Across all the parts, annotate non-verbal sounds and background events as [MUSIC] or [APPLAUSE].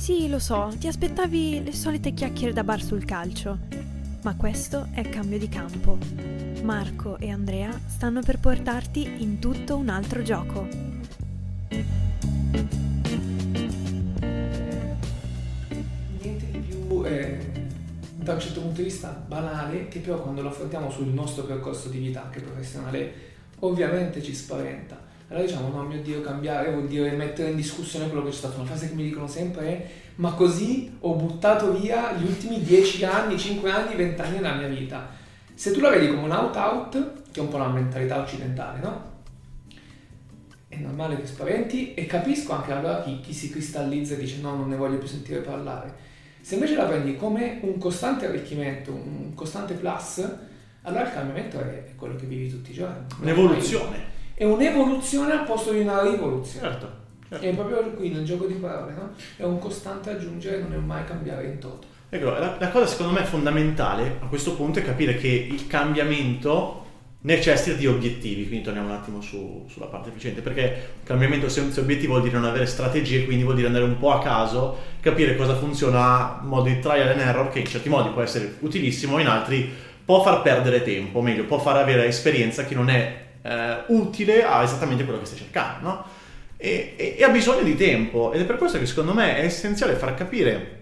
Sì, lo so, ti aspettavi le solite chiacchiere da bar sul calcio. Ma questo è cambio di campo. Marco e Andrea stanno per portarti in tutto un altro gioco. Niente di più eh, da un certo punto di vista banale che però quando lo affrontiamo sul nostro percorso di vita anche professionale ovviamente ci spaventa. Allora diciamo, no mio Dio, cambiare vuol dire mettere in discussione quello che c'è stato. Una frase che mi dicono sempre è ma così ho buttato via gli ultimi 10 anni, 5 anni, 20 anni della mia vita. Se tu la vedi come un out-out, che è un po' la mentalità occidentale, no? È normale che spaventi e capisco anche allora chi, chi si cristallizza e dice no, non ne voglio più sentire parlare. Se invece la prendi come un costante arricchimento, un costante plus, allora il cambiamento è quello che vivi tutti i giorni. Un'evoluzione. È un'evoluzione al posto di una rivoluzione. Certo. certo. È proprio qui nel gioco di parole, no? È un costante aggiungere, non è mai cambiare in toto. Ecco, la, la cosa secondo me fondamentale a questo punto è capire che il cambiamento necessita di obiettivi, quindi torniamo un attimo su, sulla parte efficiente, perché un cambiamento senza obiettivi vuol dire non avere strategie, quindi vuol dire andare un po' a caso, capire cosa funziona modo di trial and error, che in certi modi può essere utilissimo, in altri può far perdere tempo, o meglio, può far avere esperienza che non è eh, utile a esattamente quello che stai cercando, no? E, e, e ha bisogno di tempo, ed è per questo che secondo me è essenziale far capire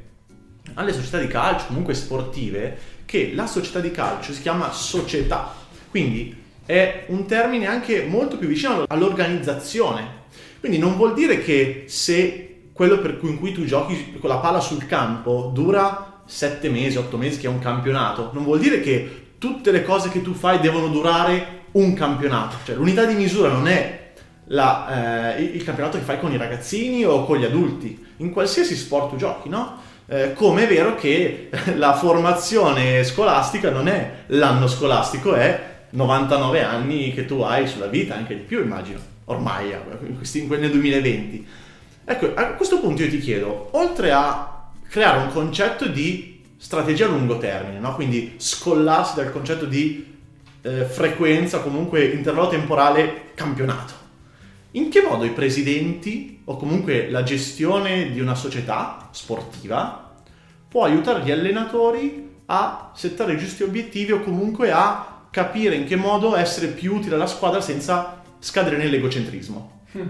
alle società di calcio, comunque sportive, che la società di calcio si chiama società quindi è un termine anche molto più vicino all'organizzazione. Quindi non vuol dire che se quello per cui, in cui tu giochi con la palla sul campo dura 7 mesi, 8 mesi, che è un campionato, non vuol dire che tutte le cose che tu fai devono durare un campionato. Cioè l'unità di misura non è la, eh, il campionato che fai con i ragazzini o con gli adulti. In qualsiasi sport tu giochi, no? Eh, come è vero che [LAUGHS] la formazione scolastica non è l'anno scolastico, è 99 anni che tu hai sulla vita, anche di più immagino, ormai nel 2020. Ecco, a questo punto io ti chiedo, oltre a creare un concetto di strategia a lungo termine, no? quindi scollarsi dal concetto di eh, frequenza, comunque intervallo temporale campionato, in che modo i presidenti o comunque la gestione di una società sportiva può aiutare gli allenatori a settare i giusti obiettivi o comunque a capire in che modo essere più utile alla squadra senza scadere nell'egocentrismo. Hmm.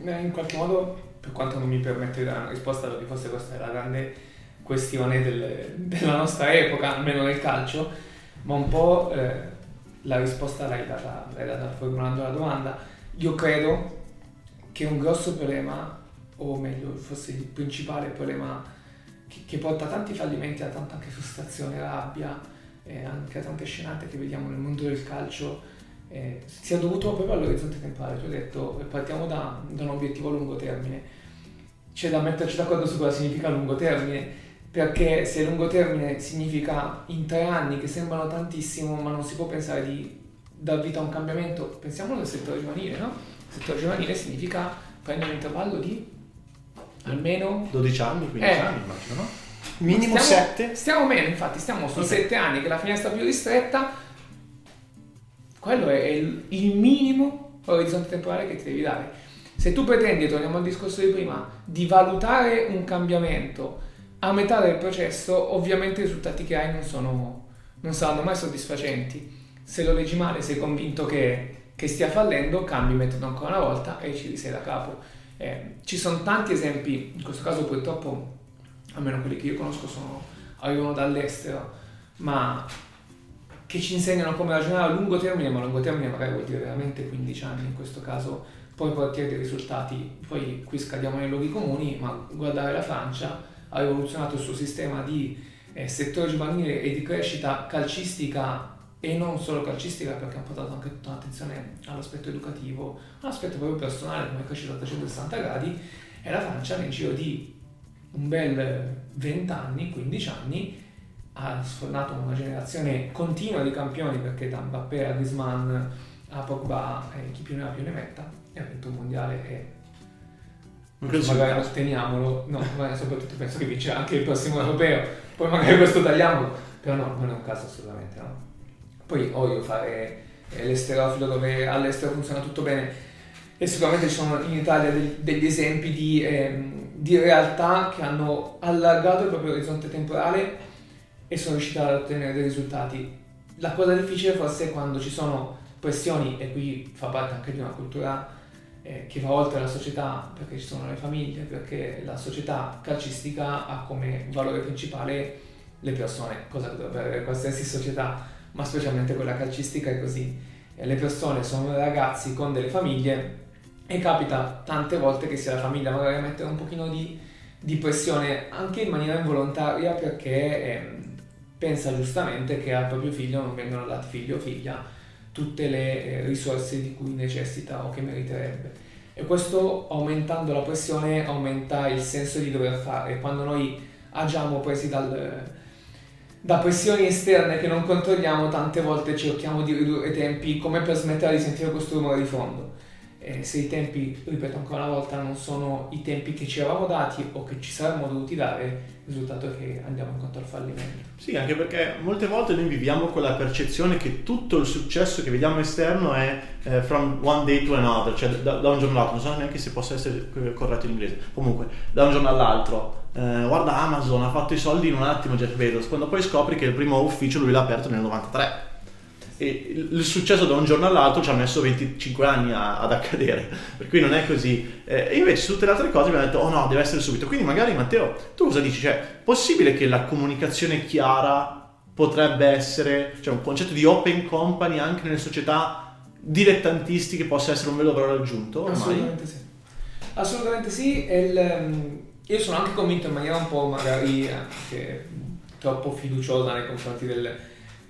In qualche modo, per quanto non mi permette di dare una risposta, perché forse questa è la grande questione del, della nostra epoca, almeno nel calcio, ma un po' eh, la risposta l'hai data, l'hai data formulando la domanda. Io credo che un grosso problema, o meglio, forse il principale problema che, che porta a tanti fallimenti, a tanta anche frustrazione, rabbia, e anche a tante scenate che vediamo nel mondo del calcio eh, sia dovuto proprio all'orizzonte temporale. Tu hai detto partiamo da, da, un obiettivo a lungo termine. C'è da metterci d'accordo su cosa significa lungo termine, perché se lungo termine significa in tre anni, che sembrano tantissimo, ma non si può pensare di dar vita a un cambiamento, pensiamo al settore giovanile, no? Il settore giovanile significa prendere un intervallo di almeno 12 anni, 15 eh, anni immagino, no? Minimo 7? Stiamo, meno, infatti, stiamo su 7 okay. anni, che è la finestra più ristretta. Quello è il, il minimo orizzonte temporale che ti devi dare. Se tu pretendi, torniamo al discorso di prima, di valutare un cambiamento a metà del processo, ovviamente i risultati che hai non, sono, non saranno mai soddisfacenti. Se lo leggi male, sei convinto che, che stia fallendo, cambi metodo ancora una volta e ci risei da capo. Eh, ci sono tanti esempi, in questo caso purtroppo almeno quelli che io conosco sono, arrivano dall'estero, ma che ci insegnano come ragionare a lungo termine, ma a lungo termine magari vuol dire veramente 15 anni in questo caso, poi portare dei risultati. Poi qui scadiamo nei luoghi comuni, ma guardare la Francia ha rivoluzionato il suo sistema di eh, settore giovanile e di crescita calcistica e non solo calcistica perché ha portato anche tutta l'attenzione all'aspetto educativo, all'aspetto proprio personale come crescita a 360 gradi e la Francia nel giro di un bel 20 anni, 15 anni, ha sfornato una generazione continua di campioni perché da Mbappé a Griezmann a Pogba e chi più ne ha più ne metta e ha vinto un mondiale e magari lo teniamolo. No, ma soprattutto penso che vincerà anche il prossimo europeo. Poi magari questo tagliamo. Però no, non è un caso assolutamente no? Poi odio fare eh, l'esterofilo dove all'estero funziona tutto bene. E sicuramente ci sono in Italia degli, esempi di ehm, di realtà che hanno allargato il proprio orizzonte temporale e sono riusciti ad ottenere dei risultati. La cosa difficile forse è quando ci sono pressioni, e qui fa parte anche di una cultura eh, che va oltre la società, perché ci sono le famiglie, perché la società calcistica ha come valore principale le persone, cosa che dovrebbe avere qualsiasi società, ma specialmente quella calcistica è così. E le persone sono ragazzi con delle famiglie e capita tante volte che sia la famiglia magari a mettere un pochino di, di pressione anche in maniera involontaria perché eh, pensa giustamente che al proprio figlio non vengono dati figlio o figlia tutte le eh, risorse di cui necessita o che meriterebbe. E questo aumentando la pressione aumenta il senso di dover fare. Quando noi agiamo presi dal, da pressioni esterne che non controlliamo, tante volte cerchiamo di ridurre i tempi come per smettere di sentire questo rumore di fondo eh, se i tempi, ripeto ancora una volta, non sono i tempi che ci eravamo dati o che ci saremmo dovuti dare, il risultato è che andiamo incontro al fallimento. Sì, anche perché molte volte noi viviamo con la percezione che tutto il successo che vediamo esterno è eh, from one day to another, cioè da, da, un giorno all'altro, non so neanche se possa essere corretto in inglese, comunque da un giorno all'altro. Eh, guarda Amazon ha fatto i soldi in un attimo Jeff Bezos, quando poi scopri che il primo ufficio lui l'ha aperto nel 93 e il successo da un giorno all'altro ci ha messo 25 anni a, ad accadere, per cui non è così. Eh, e invece su tutte le altre cose abbiamo detto, oh no, deve essere subito. Quindi magari Matteo, tu cosa dici? Cioè, possibile che la comunicazione chiara potrebbe essere, cioè un concetto di open company anche nelle società dilettantistiche possa essere un vero valore aggiunto? Ormai? Assolutamente sì. Assolutamente sì, il, ehm, io sono anche convinto in maniera un po' magari anche troppo fiduciosa nei confronti del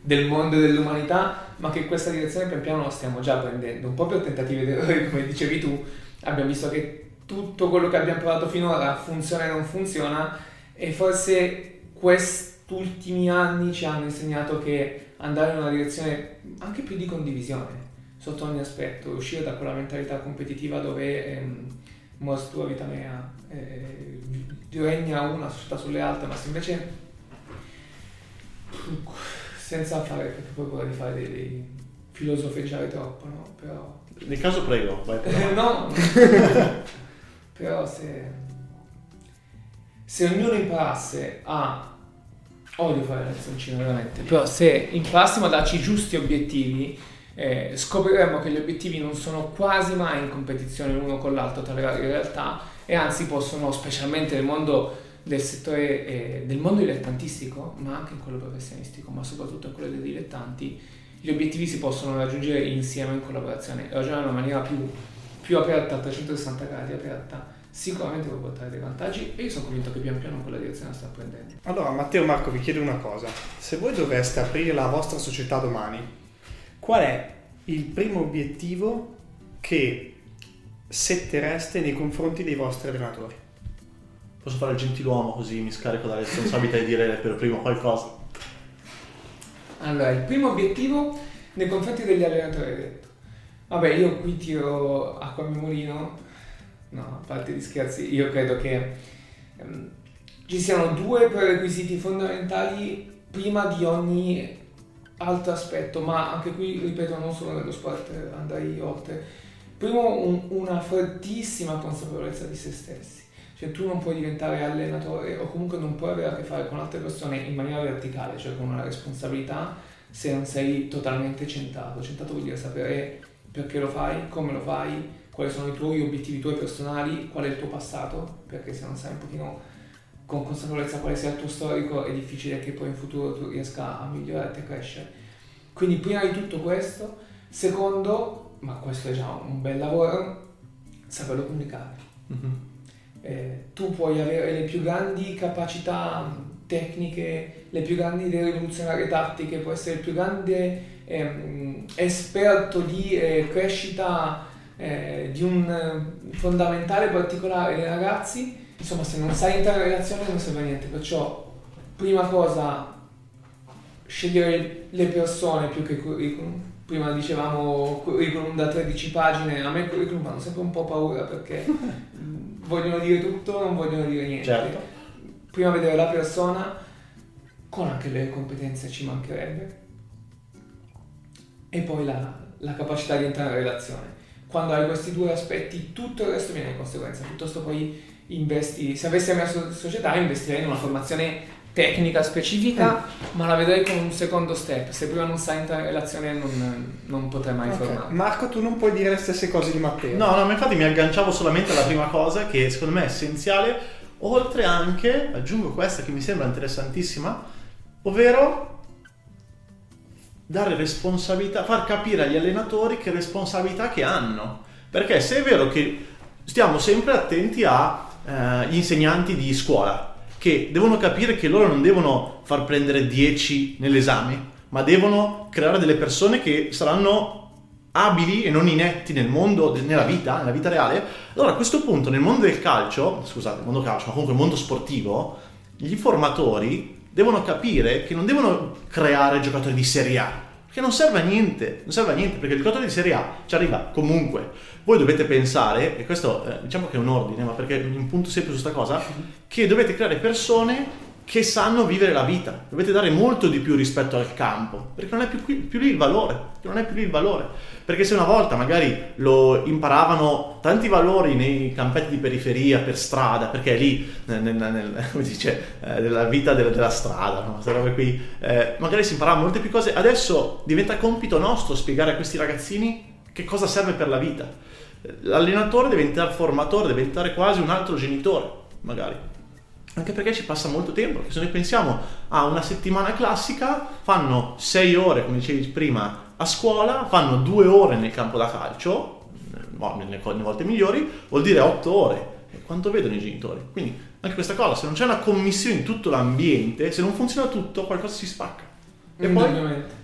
del mondo e dell'umanità, ma che questa direzione pian piano la stiamo già prendendo. Un po' per tentativi ed errori, come dicevi tu, abbiamo visto che tutto quello che abbiamo provato finora funziona e non funziona e forse questi ultimi anni ci hanno insegnato che andare in una direzione anche più di condivisione sotto ogni aspetto, uscire da quella mentalità competitiva dove ehm, mors tua vita mea, eh, regna una società sulle altre, ma se invece senza fare, perché poi vorrei fare dei, dei filosofeggiare troppo, no? Però... Nel caso prego, vai per [LAUGHS] No, [LAUGHS] però se, se ognuno imparasse a... Odio fare la lezioncina veramente, però se imparassimo a darci i giusti obiettivi, eh, scopriremmo che gli obiettivi non sono quasi mai in competizione l'uno con l'altro tra le varie realtà e anzi possono, specialmente nel mondo del settore eh, del mondo dilettantistico, ma anche in quello professionistico, ma soprattutto in quello dei dilettanti, gli obiettivi si possono raggiungere insieme in collaborazione. Ragionare in una maniera più, più aperta, a 360 gradi aperta, sicuramente può portare dei vantaggi e io sono convinto che pian piano quella direzione la sta prendendo. Allora Matteo Marco vi chiedo una cosa, se voi doveste aprire la vostra società domani, qual è il primo obiettivo che settereste nei confronti dei vostri allenatori? Posso fare il gentiluomo così mi scarico la responsabilità di dire per primo qualcosa. Allora, il primo obiettivo nei confronti degli allenatori detto. Vabbè, io qui tiro acqua al mio mulino. No, a parte gli scherzi, io credo che um, ci siano due prerequisiti fondamentali prima di ogni altro aspetto, ma anche qui, ripeto, non solo nello sport, andrei oltre. Primo, un, una fortissima consapevolezza di se stessi cioè tu non puoi diventare allenatore o comunque non puoi avere a che fare con altre persone in maniera verticale, cioè con una responsabilità se non sei totalmente centrato. Centrato vuol dire sapere perché lo fai, come lo fai, quali sono i tuoi obiettivi tuoi personali, qual è il tuo passato, perché se non sai un pochino con consapevolezza quale sia il tuo storico è difficile che poi in futuro tu riesca a migliorare e crescere. Quindi prima di tutto questo, secondo, ma questo è già un bel lavoro, saperlo comunicare. Mm-hmm eh, tu puoi avere le più grandi capacità tecniche, le più grandi rivoluzionarie tattiche, puoi essere il più grande ehm, esperto di eh, crescita eh, di un eh, fondamentale particolare dei ragazzi, insomma se non sai entrare in relazione non serve a niente, perciò prima cosa scegliere le persone più che il curriculum. Prima dicevamo curriculum da 13 pagine, a me il curriculum fanno sempre un po' paura perché [LAUGHS] vogliono dire tutto, non vogliono dire niente. Certo. Prima vedere la persona, con anche le competenze ci mancherebbe, e poi la, la capacità di entrare in relazione. quando hai questi due aspetti tutto il resto viene in conseguenza, piuttosto poi investi, se avessi la mia società investirei in una formazione tecnica specifica, mm. ma la vedrei come un secondo step. Se prima non sai entrare in relazione non, non potrai mai okay. formare. Marco, tu non puoi dire le stesse cose di Matteo. No, no, ma infatti mi agganciavo solamente alla prima cosa che secondo me è essenziale, oltre anche, aggiungo questa che mi sembra interessantissima, ovvero dare responsabilità, far capire agli allenatori che responsabilità che hanno. Perché se è vero che stiamo sempre attenti agli eh, insegnanti di scuola, che devono capire che loro non devono far prendere 10 nell'esame, ma devono creare delle persone che saranno abili e non inetti nel mondo, nella vita, nella vita reale. Allora a questo punto nel mondo del calcio, scusate, mondo calcio, ma comunque mondo sportivo, gli formatori devono capire che non devono creare giocatori di Serie A, perché non serve a niente, non serve a niente, perché il giocatore di Serie A ci arriva comunque. Voi dovete pensare, e questo eh, diciamo che è un ordine, ma perché mi punto sempre su questa cosa, [LAUGHS] che dovete creare persone che sanno vivere la vita. Dovete dare molto di più rispetto al campo, perché non è più, qui, più lì il valore. Non è più lì il valore. Perché se una volta magari lo imparavano tanti valori nei campetti di periferia, per strada, perché è lì, nel, nel, nel, come si dice, eh, nella vita della, della strada, no? queste robe qui, eh, magari si imparavano molte più cose. Adesso diventa compito nostro spiegare a questi ragazzini che cosa serve per la vita. L'allenatore deve diventare formatore, deve diventare quasi un altro genitore, magari anche perché ci passa molto tempo, perché se noi pensiamo a una settimana classica, fanno 6 ore, come dicevi prima, a scuola, fanno 2 ore nel campo da calcio, nelle, volte migliori, vuol dire 8 ore. E quanto vedono i genitori? Quindi anche questa cosa, se non c'è una commissione in tutto l'ambiente, se non funziona tutto, qualcosa si spacca. E poi,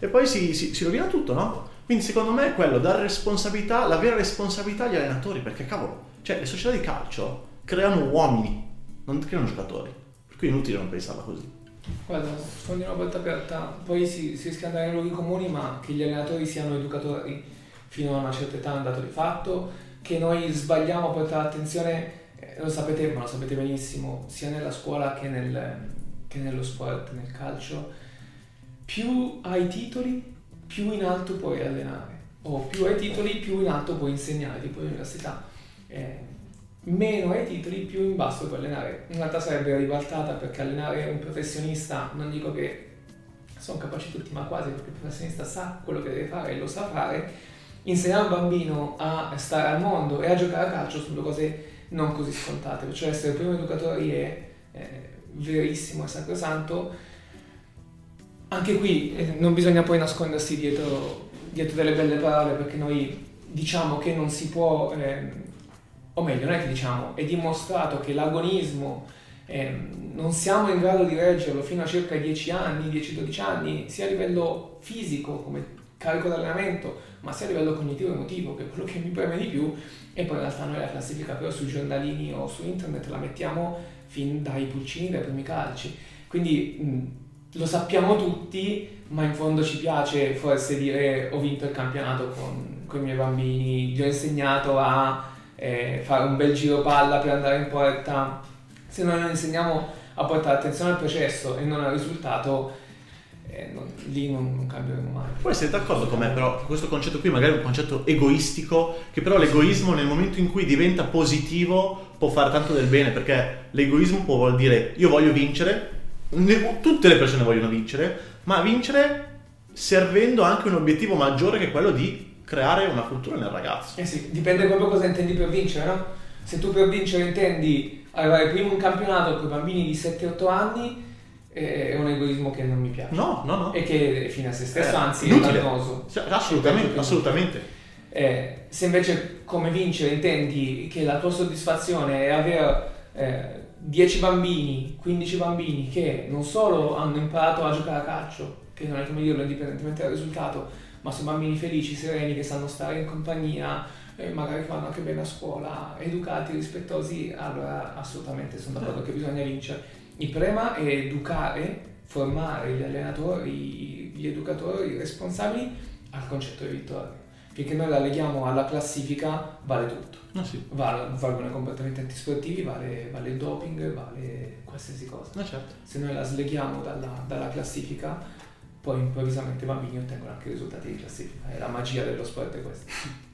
e poi si, si, si, rovina tutto, no? Quindi secondo me è quello, dare responsabilità, la vera responsabilità agli allenatori, perché cavolo, cioè le società di calcio creano uomini, non creano giocatori. Per cui è inutile non pensarla così. Guarda, sfondi una porta aperta, poi si, si rischia di andare nei luoghi comuni, ma che gli allenatori siano educatori fino a una certa età è un dato di fatto, che noi sbagliamo a portare attenzione, eh, lo sapete, ma lo sapete benissimo, sia nella scuola che, nel, che nello sport, nel calcio, più hai titoli, più in alto puoi allenare, o più hai titoli, più in alto puoi insegnare, tipo all'università. Eh, meno ai titoli, più in basso puoi allenare. In realtà sarebbe ribaltata perché allenare un professionista, non dico che sono capaci tutti, ma quasi perché il professionista sa quello che deve fare e lo sa fare. Insegnare un bambino a stare al mondo e a giocare a calcio sono due cose non così scontate, cioè essere il primo educatore è, è verissimo e sacrosanto. Anche qui eh, non bisogna poi nascondersi dietro, dietro, delle belle parole perché noi diciamo che non si può eh, o meglio, non è che diciamo, è dimostrato che l'agonismo eh, non siamo in grado di reggerlo fino a circa 10 anni, 10-12 anni, sia a livello fisico come carico d'allenamento, ma sia a livello cognitivo e emotivo, che è quello che mi preme di più, e poi in realtà noi la classifica però sui giornalini o su internet la mettiamo fin dai pulcini, dai primi calci. Quindi mh, lo sappiamo tutti, ma in fondo ci piace forse dire ho vinto il campionato con, con i miei bambini, gli ho insegnato a eh, fare un bel giro palla per andare in porta, se noi non insegniamo a portare attenzione al processo e non al risultato, eh, non, lì non, non cambieremo mai. Poi siete d'accordo con me, però questo concetto qui magari è un concetto egoistico, che però l'egoismo nel momento in cui diventa positivo può fare tanto del bene, perché l'egoismo può vuol dire io voglio vincere, tutte le persone vogliono vincere, ma vincere servendo anche un obiettivo maggiore che quello di creare una cultura nel ragazzo. Eh sì, dipende proprio cosa intendi per vincere, no? Se tu per vincere intendi arrivare prima in campionato con i bambini di 7-8 anni, eh, è un egoismo che non mi piace. No, no, no. E che è fine a se stesso, eh, anzi è dannoso. Cioè, assolutamente, assolutamente. Eh, se invece come vincere intendi che la tua soddisfazione è avere eh, 10 bambini, 15 bambini che non solo hanno imparato a giocare a calcio, che non è come dirlo indipendentemente dal risultato, ma sono bambini felici, sereni, che sanno stare in compagnia, eh, magari fanno anche bene a scuola, educati, rispettosi, allora assolutamente sono d'accordo che bisogna vincere. Il problema è educare, formare gli allenatori, gli educatori, i responsabili al concetto di vittoria. Finché noi la leghiamo alla classifica vale tutto. Ah, sì. vale, valgono i comportamenti antisportivi, vale, vale, il doping, vale qualsiasi cosa. Ah, certo. Se noi la sleghiamo dalla, dalla classifica poi improvvisamente i bambini ottengono anche risultati di classifica. È la magia dello sport è questa. [LAUGHS]